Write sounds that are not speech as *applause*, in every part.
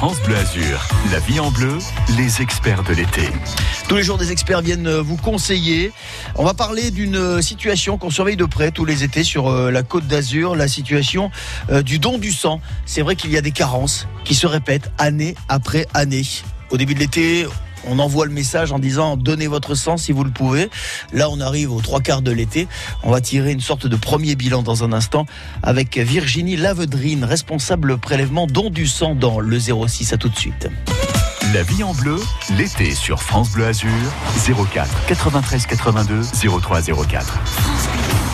France Bleu Azur. La vie en bleu, les experts de l'été. Tous les jours, des experts viennent euh, vous conseiller. On va parler d'une euh, situation qu'on surveille de près tous les étés sur euh, la côte d'Azur, la situation du don du sang. C'est vrai qu'il y a des carences qui se répètent année après année. Au début de l'été, on envoie le message en disant donnez votre sang si vous le pouvez. Là, on arrive aux trois quarts de l'été. On va tirer une sorte de premier bilan dans un instant avec Virginie Lavedrine, responsable prélèvement don du sang dans le 06. À tout de suite. La vie en bleu, l'été sur France Bleu Azur, 04 93 82 03 04.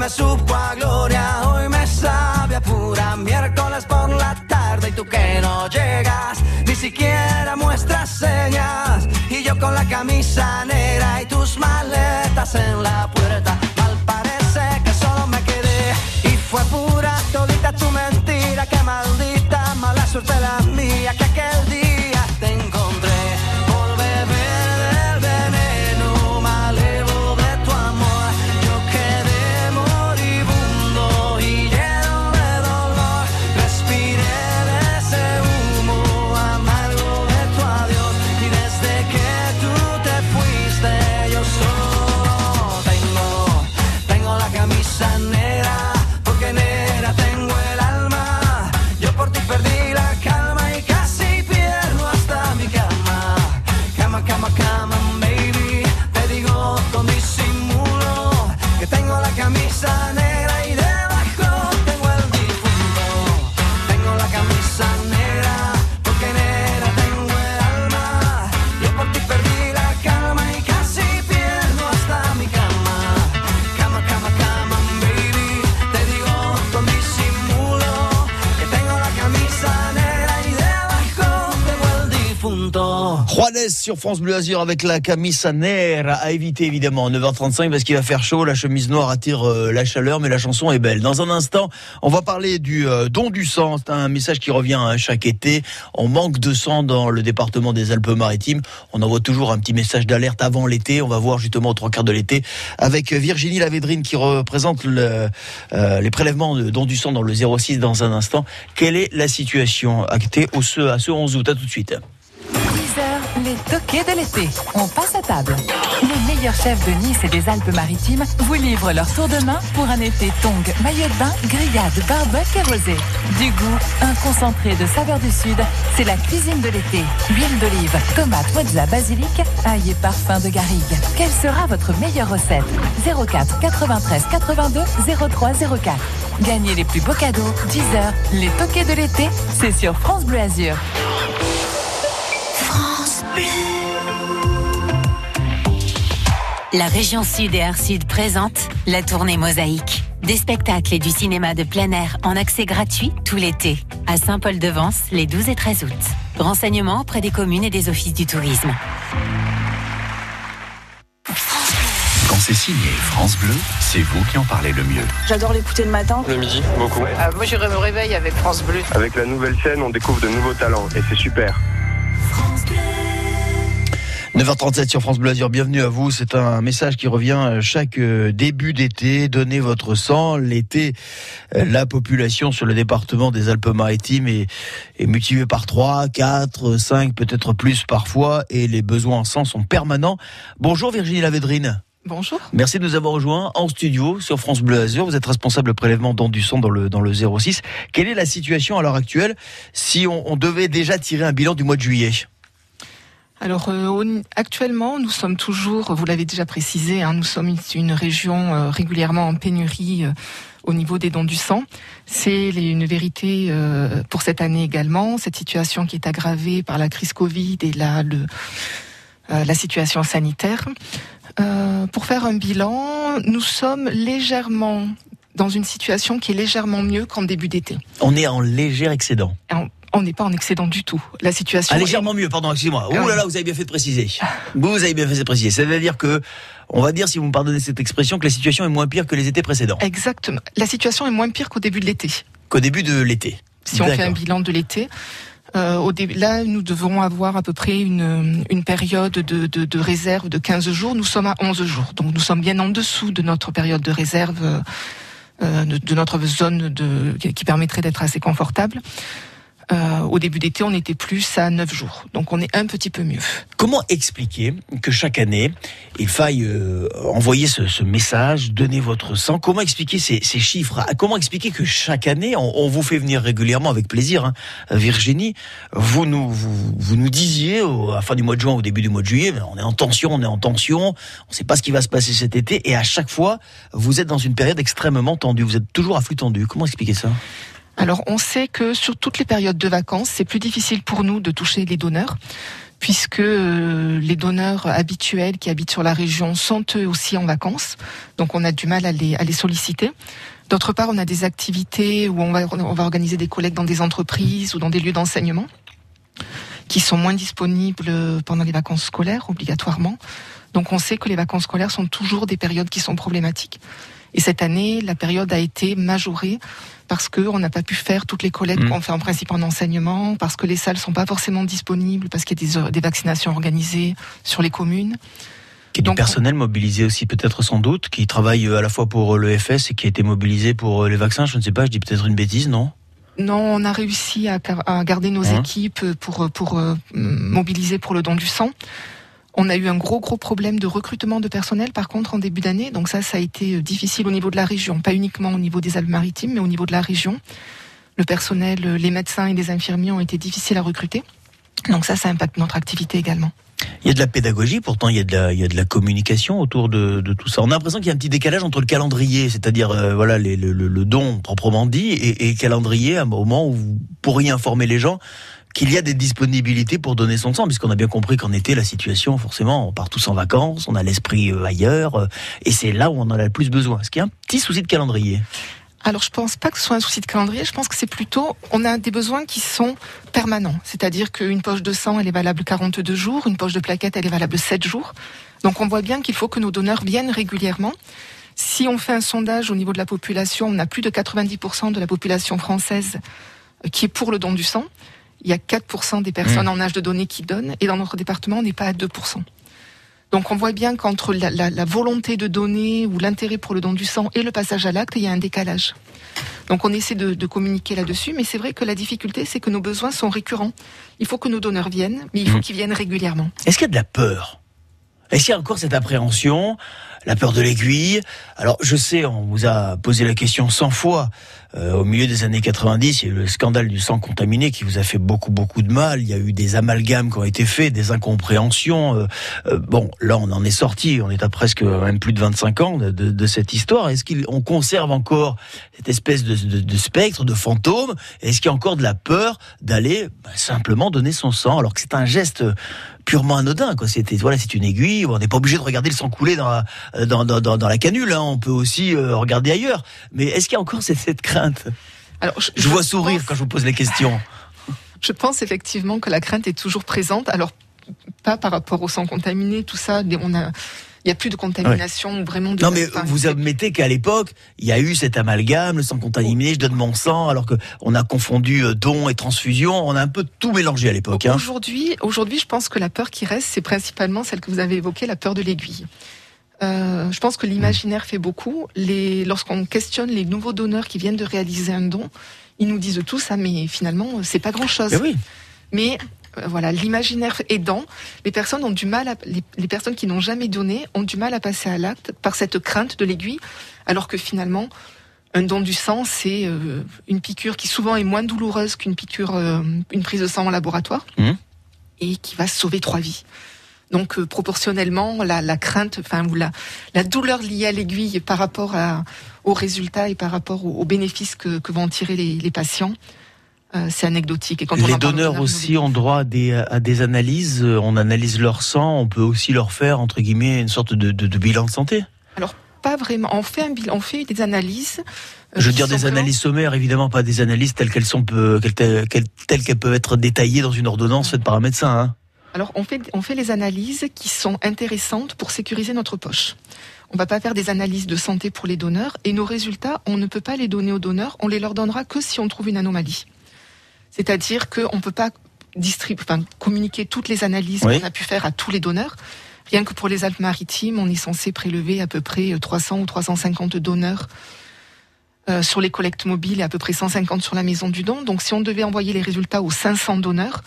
me supo a gloria, hoy me sabe a pura miércoles por la tarde. Y tú que no llegas, ni siquiera muestras señas. Y yo con la camisa negra y tus maletas en la your soul. Sur France Bleu Azur avec la camisa negra à éviter évidemment 9h35 parce qu'il va faire chaud, la chemise noire attire euh, la chaleur mais la chanson est belle. Dans un instant, on va parler du euh, don du sang, c'est un message qui revient hein, chaque été. On manque de sang dans le département des Alpes-Maritimes. On envoie toujours un petit message d'alerte avant l'été, on va voir justement aux trois quarts de l'été avec Virginie Lavédrine qui représente euh, les prélèvements de don du sang dans le 06 dans un instant. Quelle est la situation? Actée au à ce 11 août À tout de suite. Les toquets de l'été. On passe à table. Les meilleurs chefs de Nice et des Alpes-Maritimes vous livrent leur tour de main pour un été tong, maillot de bain, grillade, barbecue et rosé. Du goût, un concentré de saveur du Sud, c'est la cuisine de l'été. Huile d'olive, tomate, mozza, basilic, ail et parfum de garrigue. Quelle sera votre meilleure recette? 04 93 82 03 04. Gagnez les plus beaux cadeaux, 10 heures, les toquets de l'été, c'est sur France Bleu Azur. La région Sud et Air Sud présente la tournée Mosaïque. Des spectacles et du cinéma de plein air en accès gratuit tout l'été. À Saint-Paul-de-Vence, les 12 et 13 août. Renseignements auprès des communes et des offices du tourisme. Quand c'est signé France Bleu, c'est vous qui en parlez le mieux. J'adore l'écouter le matin. Le midi, beaucoup. Euh, moi, je me réveille avec France Bleu. Avec la nouvelle scène, on découvre de nouveaux talents et c'est super. 9h37 sur France Bleu Azur, bienvenue à vous. C'est un message qui revient chaque euh, début d'été. Donnez votre sang. L'été, euh, la population sur le département des Alpes-Maritimes est, est multipliée par 3, 4, 5, peut-être plus parfois, et les besoins en sang sont permanents. Bonjour Virginie Lavedrine. Bonjour. Merci de nous avoir rejoints en studio sur France Bleu Azur. Vous êtes responsable prélèvement dans du sang dans le, dans le 06. Quelle est la situation à l'heure actuelle si on, on devait déjà tirer un bilan du mois de juillet? Alors euh, actuellement, nous sommes toujours, vous l'avez déjà précisé, hein, nous sommes une région euh, régulièrement en pénurie euh, au niveau des dons du sang. C'est une vérité pour cette année également. Cette situation qui est aggravée par la crise Covid et la, le, la situation sanitaire. pour faire un bilan, nous sommes légèrement dans une situation qui est légèrement mieux qu'en début d'été. On est en léger excédent. En, on n'est pas en excédent du tout. La situation ah, légèrement mieux, pardon, excusez-moi. Ouh là là, vous avez bien fait de préciser. Vous avez bien fait de préciser. C'est-à-dire que, on va dire, si vous me pardonnez cette expression, que la situation est moins pire que les étés précédents. Exactement. La situation est moins pire qu'au début de l'été. Qu'au début de l'été. Si on fait un bilan de l'été, euh, au début, là, nous devons avoir à peu près une, une période de, de, de, réserve de 15 jours. Nous sommes à 11 jours. Donc nous sommes bien en dessous de notre période de réserve, euh, de, de, notre zone qui permettrait d'être assez confortable. Euh, au début d'été, on était plus à 9 jours. Donc on est un petit peu mieux. Comment expliquer que chaque année, il faille euh, envoyer ce, message, donner votre sang? Comment expliquer ces, chiffres? Comment expliquer que chaque année, on, vous fait venir régulièrement avec plaisir hein, Virginie, vous nous, vous, vous nous disiez à la fin du mois de juin, au début du mois de juillet, on est en tension, on est en tension, on ne sait pas ce qui va se passer cet été, et à chaque fois, vous êtes dans une période extrêmement tendue, vous êtes toujours à flux tendu. Comment expliquer ça? Alors on sait que sur toutes les périodes de vacances, c'est plus difficile pour nous de toucher les donneurs puisque euh, les donneurs habituels qui habitent sur la région sont eux aussi en vacances. Donc on a du mal à les, solliciter. D'autre part, on a des activités où on va, on va organiser des collectes dans des entreprises ou dans des lieux d'enseignement qui sont moins disponibles pendant les vacances scolaires obligatoirement. Donc on sait que les vacances scolaires sont toujours des périodes qui sont problématiques. Et cette année, la période a été majorée parce qu'on n'a pas pu faire toutes les collectes mmh. qu'on fait en principe en enseignement, parce que les salles sont pas forcément disponibles, parce qu'il y a des, des, vaccinations organisées sur les communes. Qui est du personnel mobilisé aussi peut-être sans doute, qui travaille à la fois pour l'EFS et qui a été mobilisé pour les vaccins, je ne sais pas, je dis peut-être une bêtise, non? Non, on a réussi à, à garder nos hein? équipes pour, pour euh, mobiliser pour le don du sang. On a eu un gros gros problème de recrutement de personnel par contre en début d'année, donc ça ça a été difficile au niveau de la région, pas uniquement au niveau des Alpes-Maritimes, mais au niveau de la région. Le personnel, les médecins et les infirmiers ont été difficiles à recruter, donc ça ça impacte notre activité également. Il y a de la pédagogie, pourtant il y a de la, communication autour de, tout ça. On a l'impression qu'il y a un petit décalage entre le calendrier, c'est-à-dire euh, voilà le, don proprement dit, et, et le calendrier à un moment où vous pourriez informer les gens qu'il y a des disponibilités pour donner son sang, puisqu'on a bien compris qu'en été, la situation, forcément, on part tous en vacances, on a l'esprit euh, ailleurs, euh, et c'est là où on en a le plus besoin. Qu'il y a un petit souci de calendrier? Alors je pense pas que ce soit un souci de calendrier, je pense que c'est plutôt on a des besoins qui sont permanents, c'est-à-dire qu'une poche de sang elle est valable 42 jours, une poche de plaquettes elle est valable 7 jours. Donc on voit bien qu'il faut que nos donneurs viennent régulièrement. Si on fait un sondage au niveau de la population, on a plus de 90% de la population française qui est pour le don du sang il y a 4% des personnes mmh. en âge de donner qui donnent, et dans notre département, on n'est pas à 2%. Donc on voit bien qu'entre la, la, la, volonté de donner ou l'intérêt pour le don du sang et le passage à l'acte, il y a un décalage. Donc on essaie de, de communiquer là-dessus, mais c'est vrai que la difficulté, c'est que nos besoins sont récurrents. Il faut que nos donneurs viennent, mais il faut mmh. qu'ils viennent régulièrement. Est-ce qu'il y a de la peur? Est-ce qu'il y a encore cette appréhension? La peur de l'aiguille. Alors je sais, on vous a posé la question 100 fois. Euh, au milieu des années 90, il y a eu le scandale du sang contaminé qui vous a fait beaucoup beaucoup de mal. Il y a eu des amalgames qui ont été faits, des incompréhensions. Euh, euh, bon, là on en est sorti. On est à presque même plus de 25 ans de, de, de cette histoire. Est-ce qu'on conserve encore cette espèce de, de spectre, de fantôme? Est-ce qu'il y a encore de la peur d'aller bah, simplement donner son sang? Alors que c'est un geste purement anodin. Quoi. C'était voilà, c'est une aiguille. On n'est pas obligé de regarder le sang couler dans la, dans, dans, dans, la canule. Hein. On peut aussi euh, regarder ailleurs. Mais est-ce qu'il y a encore cette, cette crainte? Alors, je, je, vois sourire pense, quand je vous pose les questions. *laughs* Je pense effectivement que la crainte est toujours présente. Alors pas par rapport au sang contaminé, tout ça. On a il n'y a plus de contamination ouais. vraiment. De non, mais vous admettez qu'à l'époque, il y a eu cet amalgame, le sang contaminé, je donne mon sang, alors que on a confondu euh, don et transfusion, on a un peu tout mélangé à l'époque. Hein. Aujourd'hui, aujourd'hui, je pense que la peur qui reste, c'est principalement celle que vous avez évoquée, la peur de l'aiguille. Euh, je pense que l'imaginaire fait beaucoup. Les, lorsqu'on questionne les nouveaux donneurs qui viennent de réaliser un don, ils nous disent tous ça, mais finalement, c'est pas grand-chose. Mais oui. Mais euh, voilà, l'imaginaire aidant, les personnes ont du mal à, les, les personnes qui n'ont jamais donné ont du mal à passer à l'acte par cette crainte de l'aiguille, alors que finalement, un don du sang, c'est euh, une piqûre qui souvent est moins douloureuse qu'une piqûre, une prise de sang en laboratoire, mmh. et qui va sauver trois vies. Donc euh, proportionnellement, la, la crainte, enfin ou la, la douleur liée à l'aiguille par rapport à, aux résultats et par rapport aux, aux bénéfices que, que, vont en tirer les, les patients, euh, c'est anecdotique. Et quand les on donneurs donneur, aussi ont droit à des, à des analyses. On analyse leur sang. On peut aussi leur faire entre guillemets une sorte de, de, de bilan de santé. Alors pas vraiment. On fait un bilan, on fait des analyses. Je veux dire des analyses sommaires, évidemment, pas des analyses telles qu'elles sont, telles qu'elles peuvent être détaillées dans une ordonnance faite par un médecin. Hein. Alors on fait, on fait les analyses qui sont intéressantes pour sécuriser notre poche. On va pas faire des analyses de santé pour les donneurs et nos résultats, on ne peut pas les donner aux donneurs. On les leur donnera que si on trouve une anomalie. C'est-à-dire qu'on ne peut pas distribuer, enfin, communiquer toutes les analyses oui. qu'on a pu faire à tous les donneurs. Rien que pour les Alpes-Maritimes, on est censé prélever à peu près 300 ou 350 donneurs euh, sur les collectes mobiles et à peu près 150 sur la maison du don. Donc si on devait envoyer les résultats aux 500 donneurs,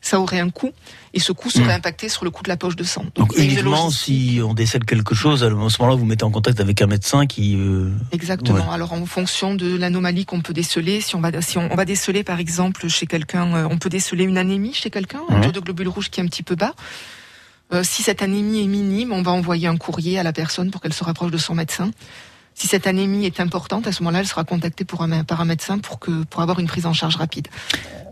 ça aurait un coût et ce coût serait mmh. impacté sur le coût de la poche de sang. Donc, Donc uniquement si on décèle quelque chose, à ce moment-là, vous mettez en contact avec un médecin qui. Euh... Exactement. Ouais. Alors en fonction de l'anomalie qu'on peut déceler, si on va si on, on va déceler par exemple chez quelqu'un, euh, on peut déceler une anémie chez quelqu'un, un taux de globules rouges qui est un petit peu bas. Euh, si cette anémie est minime, on va envoyer un courrier à la personne pour qu'elle se rapproche de son médecin. Si cette anémie est importante, à ce moment-là, elle sera contactée par un médecin pour, que, pour avoir une prise en charge rapide.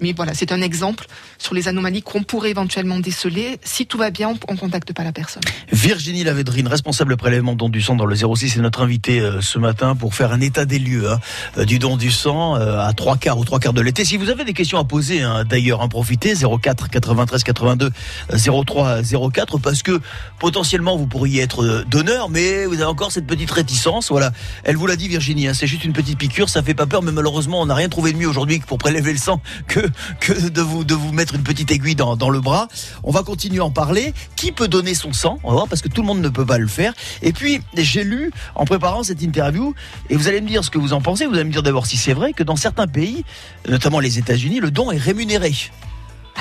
Mais voilà, c'est un exemple sur les anomalies qu'on pourrait éventuellement déceler. Si tout va bien, on ne contacte pas la personne. Virginie Lavedrine, responsable prélèvement don du sang dans le 06, est notre invitée euh, ce matin pour faire un état des lieux hein, euh, du don du sang euh, à trois quarts ou trois quarts de l'été. Si vous avez des questions à poser, hein, d'ailleurs, en profitez 04 93 82 03 04 parce que potentiellement vous pourriez être donneur, mais vous avez encore cette petite réticence. Voilà, elle vous l'a dit Virginie, hein, c'est juste une petite piqûre, ça fait pas peur, mais malheureusement on n'a rien trouvé de mieux aujourd'hui pour prélever le sang que que de vous de vous mettre une petite aiguille dans, dans le bras. On va continuer à en parler. Qui peut donner son sang? On va voir parce que tout le monde ne peut pas le faire. Et puis j'ai lu en préparant cette interview et vous allez me dire ce que vous en pensez. Vous allez me dire d'abord si c'est vrai que dans certains pays, notamment les États-Unis, le don est rémunéré.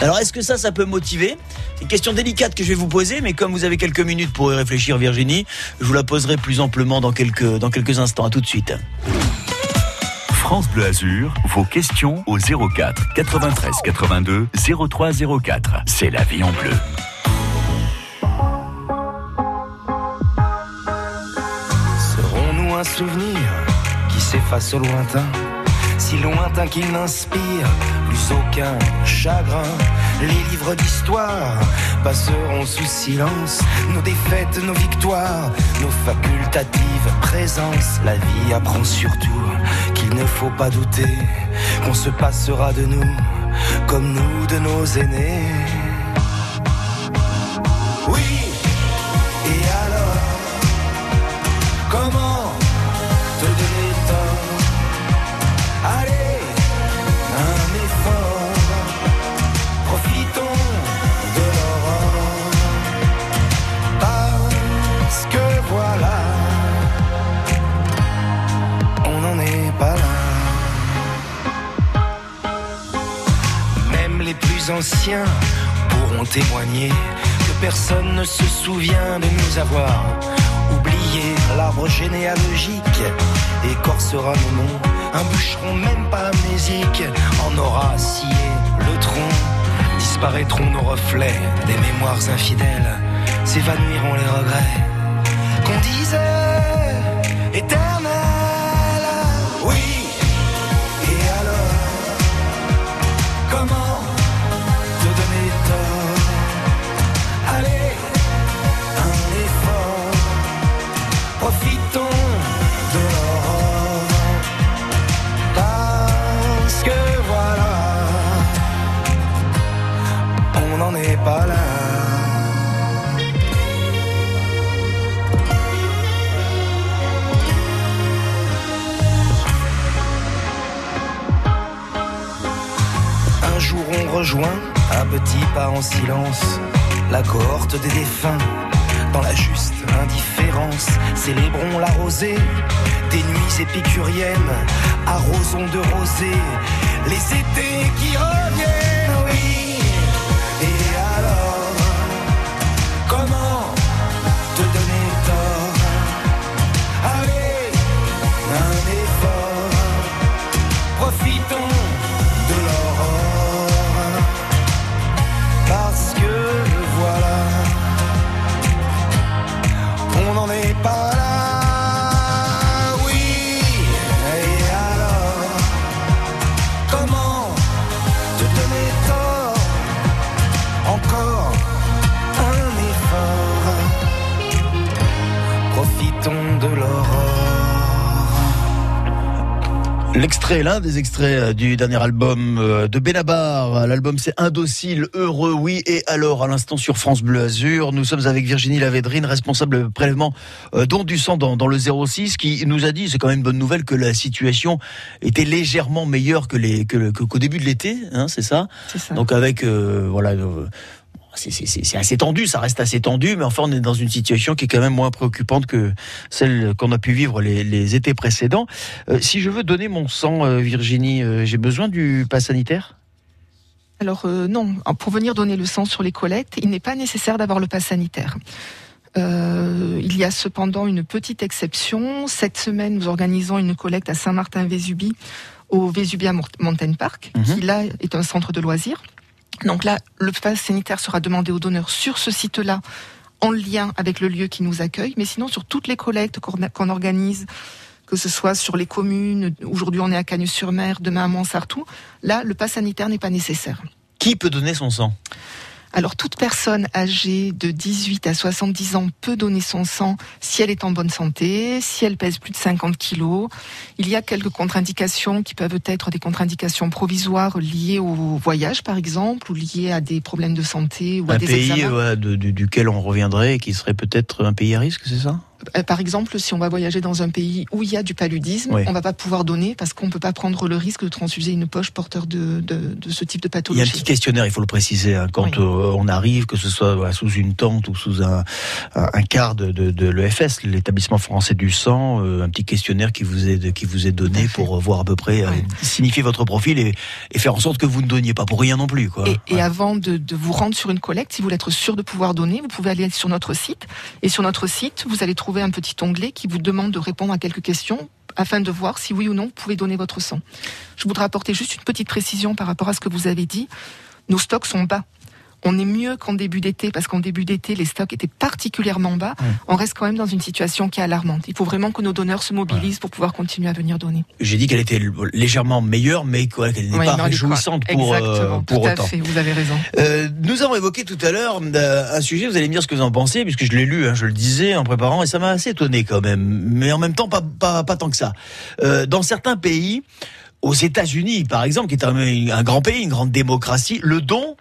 Alors est-ce que ça, ça peut motiver? C'est une question délicate que je vais vous poser, mais comme vous avez quelques minutes pour y réfléchir, Virginie, je vous la poserai plus amplement dans quelques, dans quelques instants. À tout de suite. France Bleu Azur, vos questions au 04 93 82 03 04. C'est la vie en bleu. Serons-nous un souvenir qui s'efface au lointain si lointain qu'il n'inspire aucun chagrin. Les livres d'histoire passeront sous silence nos défaites, nos victoires, nos facultatives présences. La vie apprend surtout qu'il ne faut pas douter qu'on se passera de nous comme nous de nos aînés. Oui, anciens pourront témoigner que personne ne se souvient de nous avoir oublié l'arbre généalogique écorcera nos noms. Un bûcheron, même pas amnésique, en aura scié le tronc. Disparaîtront nos reflets des mémoires infidèles, s'évanouiront les regrets qu'on disait éternels. Oui, rejoint, à petits pas en silence, la cohorte des défunts. Dans la juste indifférence, célébrons la rosée. Des nuits épicuriennes, arrosons de rosée les étés qui reviennent, L'extrait, l'un des extraits euh, du dernier album euh, de Benabar. L'album c'est Indocile, heureux, oui. Et alors, à l'instant sur France Bleu Azur, nous sommes avec Virginie Lavédrine, responsable prélèvement euh, don du sang dans, dans le 06, qui nous a dit, c'est quand même une bonne nouvelle, que la situation était légèrement meilleure que les que le- que- qu'au début de l'été, hein, c'est ça? C'est ça. Donc avec euh, voilà. euh, c'est- assez tendu, ça reste assez tendu, mais enfin on est dans une situation qui est quand même moins préoccupante que celle qu'on a pu vivre les, les étés précédents. Euh, si je veux donner mon sang, euh, Virginie, euh, j'ai besoin du pass sanitaire? Alors non, pour venir donner le sang sur les collectes, il n'est pas nécessaire d'avoir le pass sanitaire. Euh, il y a cependant une petite exception. Cette semaine, nous organisons une collecte à Saint-Martin-Vésubie, au Vésubia Mountain Park, Mhm. qui là est un centre de loisirs. Donc là, le pass sanitaire sera demandé aux donneurs sur ce site-là, en lien avec le lieu qui nous accueille. Mais sinon, sur toutes les collectes qu'on organise, que ce soit sur les communes, aujourd'hui on est à Cagnes-sur-Mer, demain à Montsartou, là, le pass sanitaire n'est pas nécessaire. Qui peut donner son sang? Alors, toute personne âgée de 18 à 70 ans peut donner son sang si elle est en bonne santé, si elle pèse plus de 50 kilos. Il y a quelques contre-indications qui peuvent être des contre-indications provisoires liées au voyage, par exemple, ou liées à des problèmes de santé ou à des pays examens. ouais, de- du- duquel on reviendrait et qui serait peut-être un pays à risque, c'est ça? Euh, Par exemple, si on va voyager dans un pays où il y a du paludisme, Oui. on va pas pouvoir donner parce qu'on peut pas prendre le risque de transfuser une poche porteur de, de, de ce type de Il y a un pathologie. petit questionnaire, il faut le préciser, hein, quand Oui. euh, on arrive, que ce soit sous une tente ou sous un, un, quart de, de, l'EFS, l'établissement français du sang, euh, un petit questionnaire qui vous est, qui vous est donné pour euh, voir à peu près, euh, signifier votre profil et, et faire en sorte que vous ne donniez pas pour rien non plus. Quoi. Et, et avant de, de vous rendre sur une collecte, si vous voulez être sûr de pouvoir donner, vous pouvez aller sur notre site. Et sur notre site, vous allez trouver un petit onglet qui vous demande de répondre à quelques questions afin de voir si oui ou non vous pouvez donner votre sang. Je voudrais apporter juste une petite précision par rapport à ce que vous avez dit. Nos stocks sont bas. On est mieux qu'en début d'été parce qu'en début d'été, les stocks étaient particulièrement bas. On reste quand même dans une situation qui est alarmante. Il faut vraiment que nos donneurs se mobilisent pour pouvoir continuer à venir donner. J'ai dit qu'elle était légèrement meilleure, mais qu'elle n'est pas réjouissante pour, euh, pour tout autant. à fait, vous avez raison. Euh, nous avons évoqué tout à l'heure euh, un sujet, vous allez me dire ce que vous en pensez, puisque je l'ai lu, hein, je le disais en préparant, et ça m'a assez étonné quand même, mais en même temps pas, pas, pas tant que ça. Euh, dans certains pays, aux États-Unis par exemple, qui est un, un grand pays, une grande démocratie, le don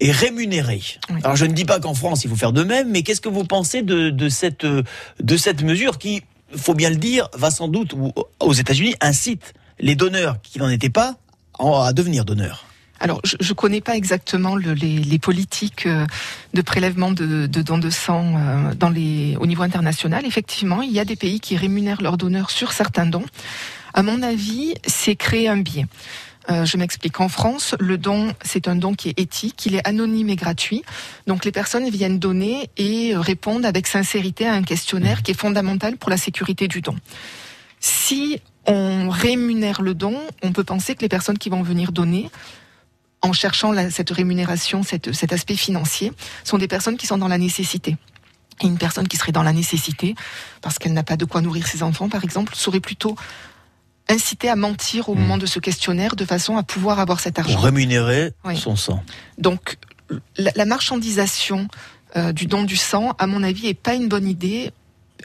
est rémunéré. Oui. Alors je ne dis pas qu'en France il faut faire de même, mais qu'est-ce que vous pensez de, de, cette, de cette mesure qui, faut bien le dire, va sans doute, ou- aux États-Unis, incite les donneurs qui n'en étaient pas à devenir donneurs? Alors, je ne connais pas exactement le- les, les politiques euh, de prélèvement de, de dons de sang euh, dans les, au niveau international. Effectivement, il y a des pays qui rémunèrent leurs donneurs sur certains dons. À mon avis, c'est créer un biais. Euh, je m'explique. En France, le don, c'est un don qui est éthique, il est anonyme et gratuit. Donc les personnes viennent donner et répondent avec sincérité à un questionnaire qui est fondamental pour la sécurité du don. Si on rémunère le don, on peut penser que les personnes qui vont venir donner en cherchant cette rémunération, cet aspect financier, sont des personnes qui sont dans la nécessité. Et une personne qui serait dans la nécessité, parce qu'elle n'a pas de quoi nourrir ses enfants, par exemple, serait plutôt incitée à mentir au hmm. moment de ce questionnaire de façon à pouvoir avoir cet argent. Pour rémunérer son sang. Donc, la, marchandisation euh, du don du sang, à mon avis, est pas une bonne idée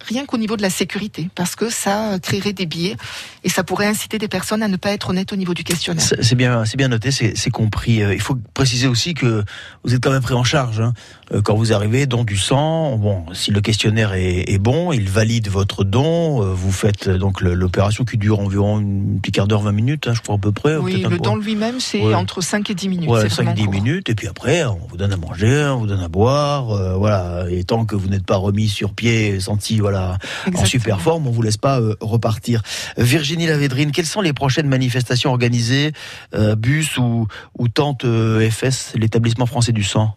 rien qu'au niveau de la sécurité, parce que ça créerait des biais et ça pourrait inciter des personnes à ne pas être honnêtes au niveau du questionnaire. C'est bien, c'est bien noté, c'est compris. Euh, il faut préciser aussi que vous êtes quand même pris en charge hein. euh, quand vous arrivez, don du sang. Bon, si le questionnaire est, bon, il valide votre don. Euh, vous faites donc l'opération qui dure environ une petit quart d'heure, 20 minutes, hein, je crois à peu près. Oui, le don lui-même, c'est entre 5 et 10 minutes. Ouais, 5 10 minutes, et puis après, on vous donne à manger, on vous donne à boire. voilà, et tant que vous n'êtes pas remis sur pied, senti voilà, en super forme, on vous laisse pas euh, repartir. Virginie Lavédrine, quelles sont les prochaines manifestations organisées, euh, bus ou, ou tente euh, FS, l'établissement français du sang?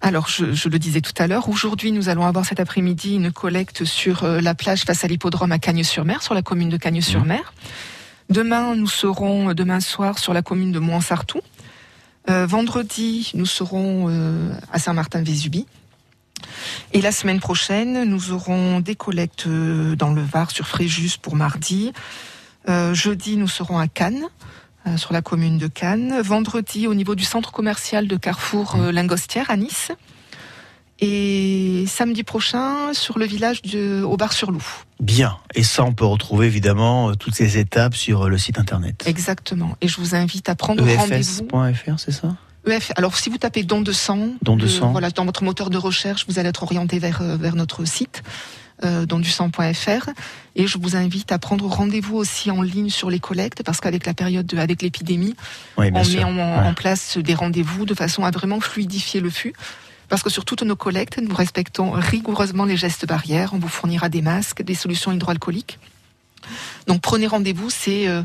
Alors, je, le disais tout à l'heure, aujourd'hui, nous allons avoir cet après-midi une collecte sur la plage face à l'hippodrome à Cagnes-sur-Mer, sur la commune de Cagnes-sur-Mer. Mmh. Demain, nous serons, demain soir, sur la commune de Mouansartou. vendredi, nous serons à Saint-Martin-Vésubie. Et la semaine prochaine, nous aurons des collectes euh, dans le Var sur Fréjus pour mardi. Euh, jeudi, nous serons à Cannes euh, sur la commune de Cannes. Vendredi, au niveau du centre commercial de Carrefour Lingostière à Nice. Et samedi prochain, sur le village de, au Bar-sur-Loup. Bien. Et ça, on peut retrouver évidemment toutes ces étapes sur le site internet. Exactement. Et je vous invite à prendre rendez-vous. EFS.fr, c'est ça? Alors si vous tapez don de sang, don de sang. voilà, dans votre moteur de recherche, vous allez être orienté vers, euh, vers notre site. Euh, dondusang.fr et je vous invite à prendre rendez-vous aussi en ligne sur les collectes parce qu'avec la période de, avec l'épidémie on met en, place des rendez-vous de façon à vraiment fluidifier le flux. Parce que sur toutes nos collectes nous respectons rigoureusement les gestes barrières. On vous fournira des masques des solutions hydroalcooliques. Donc prenez rendez-vous c'est euh,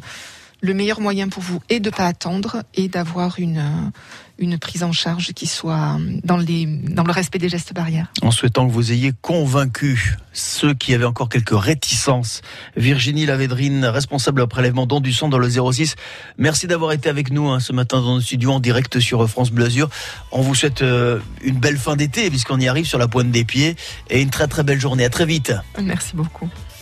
le meilleur moyen pour vous est de pas attendre et d'avoir une une prise en charge qui soit dans les dans le respect des gestes barrières. En souhaitant que vous ayez convaincu ceux qui avaient encore quelques réticences. Virginie Lavédrine, responsable au prélèvement don du sang dans le 06. Merci d'avoir été avec nous hein, ce matin dans le studio en direct sur France Bleu Azur. On vous souhaite euh, une belle fin d'été puisqu'on y arrive sur la pointe des pieds et une très très belle journée. À très vite. Merci beaucoup.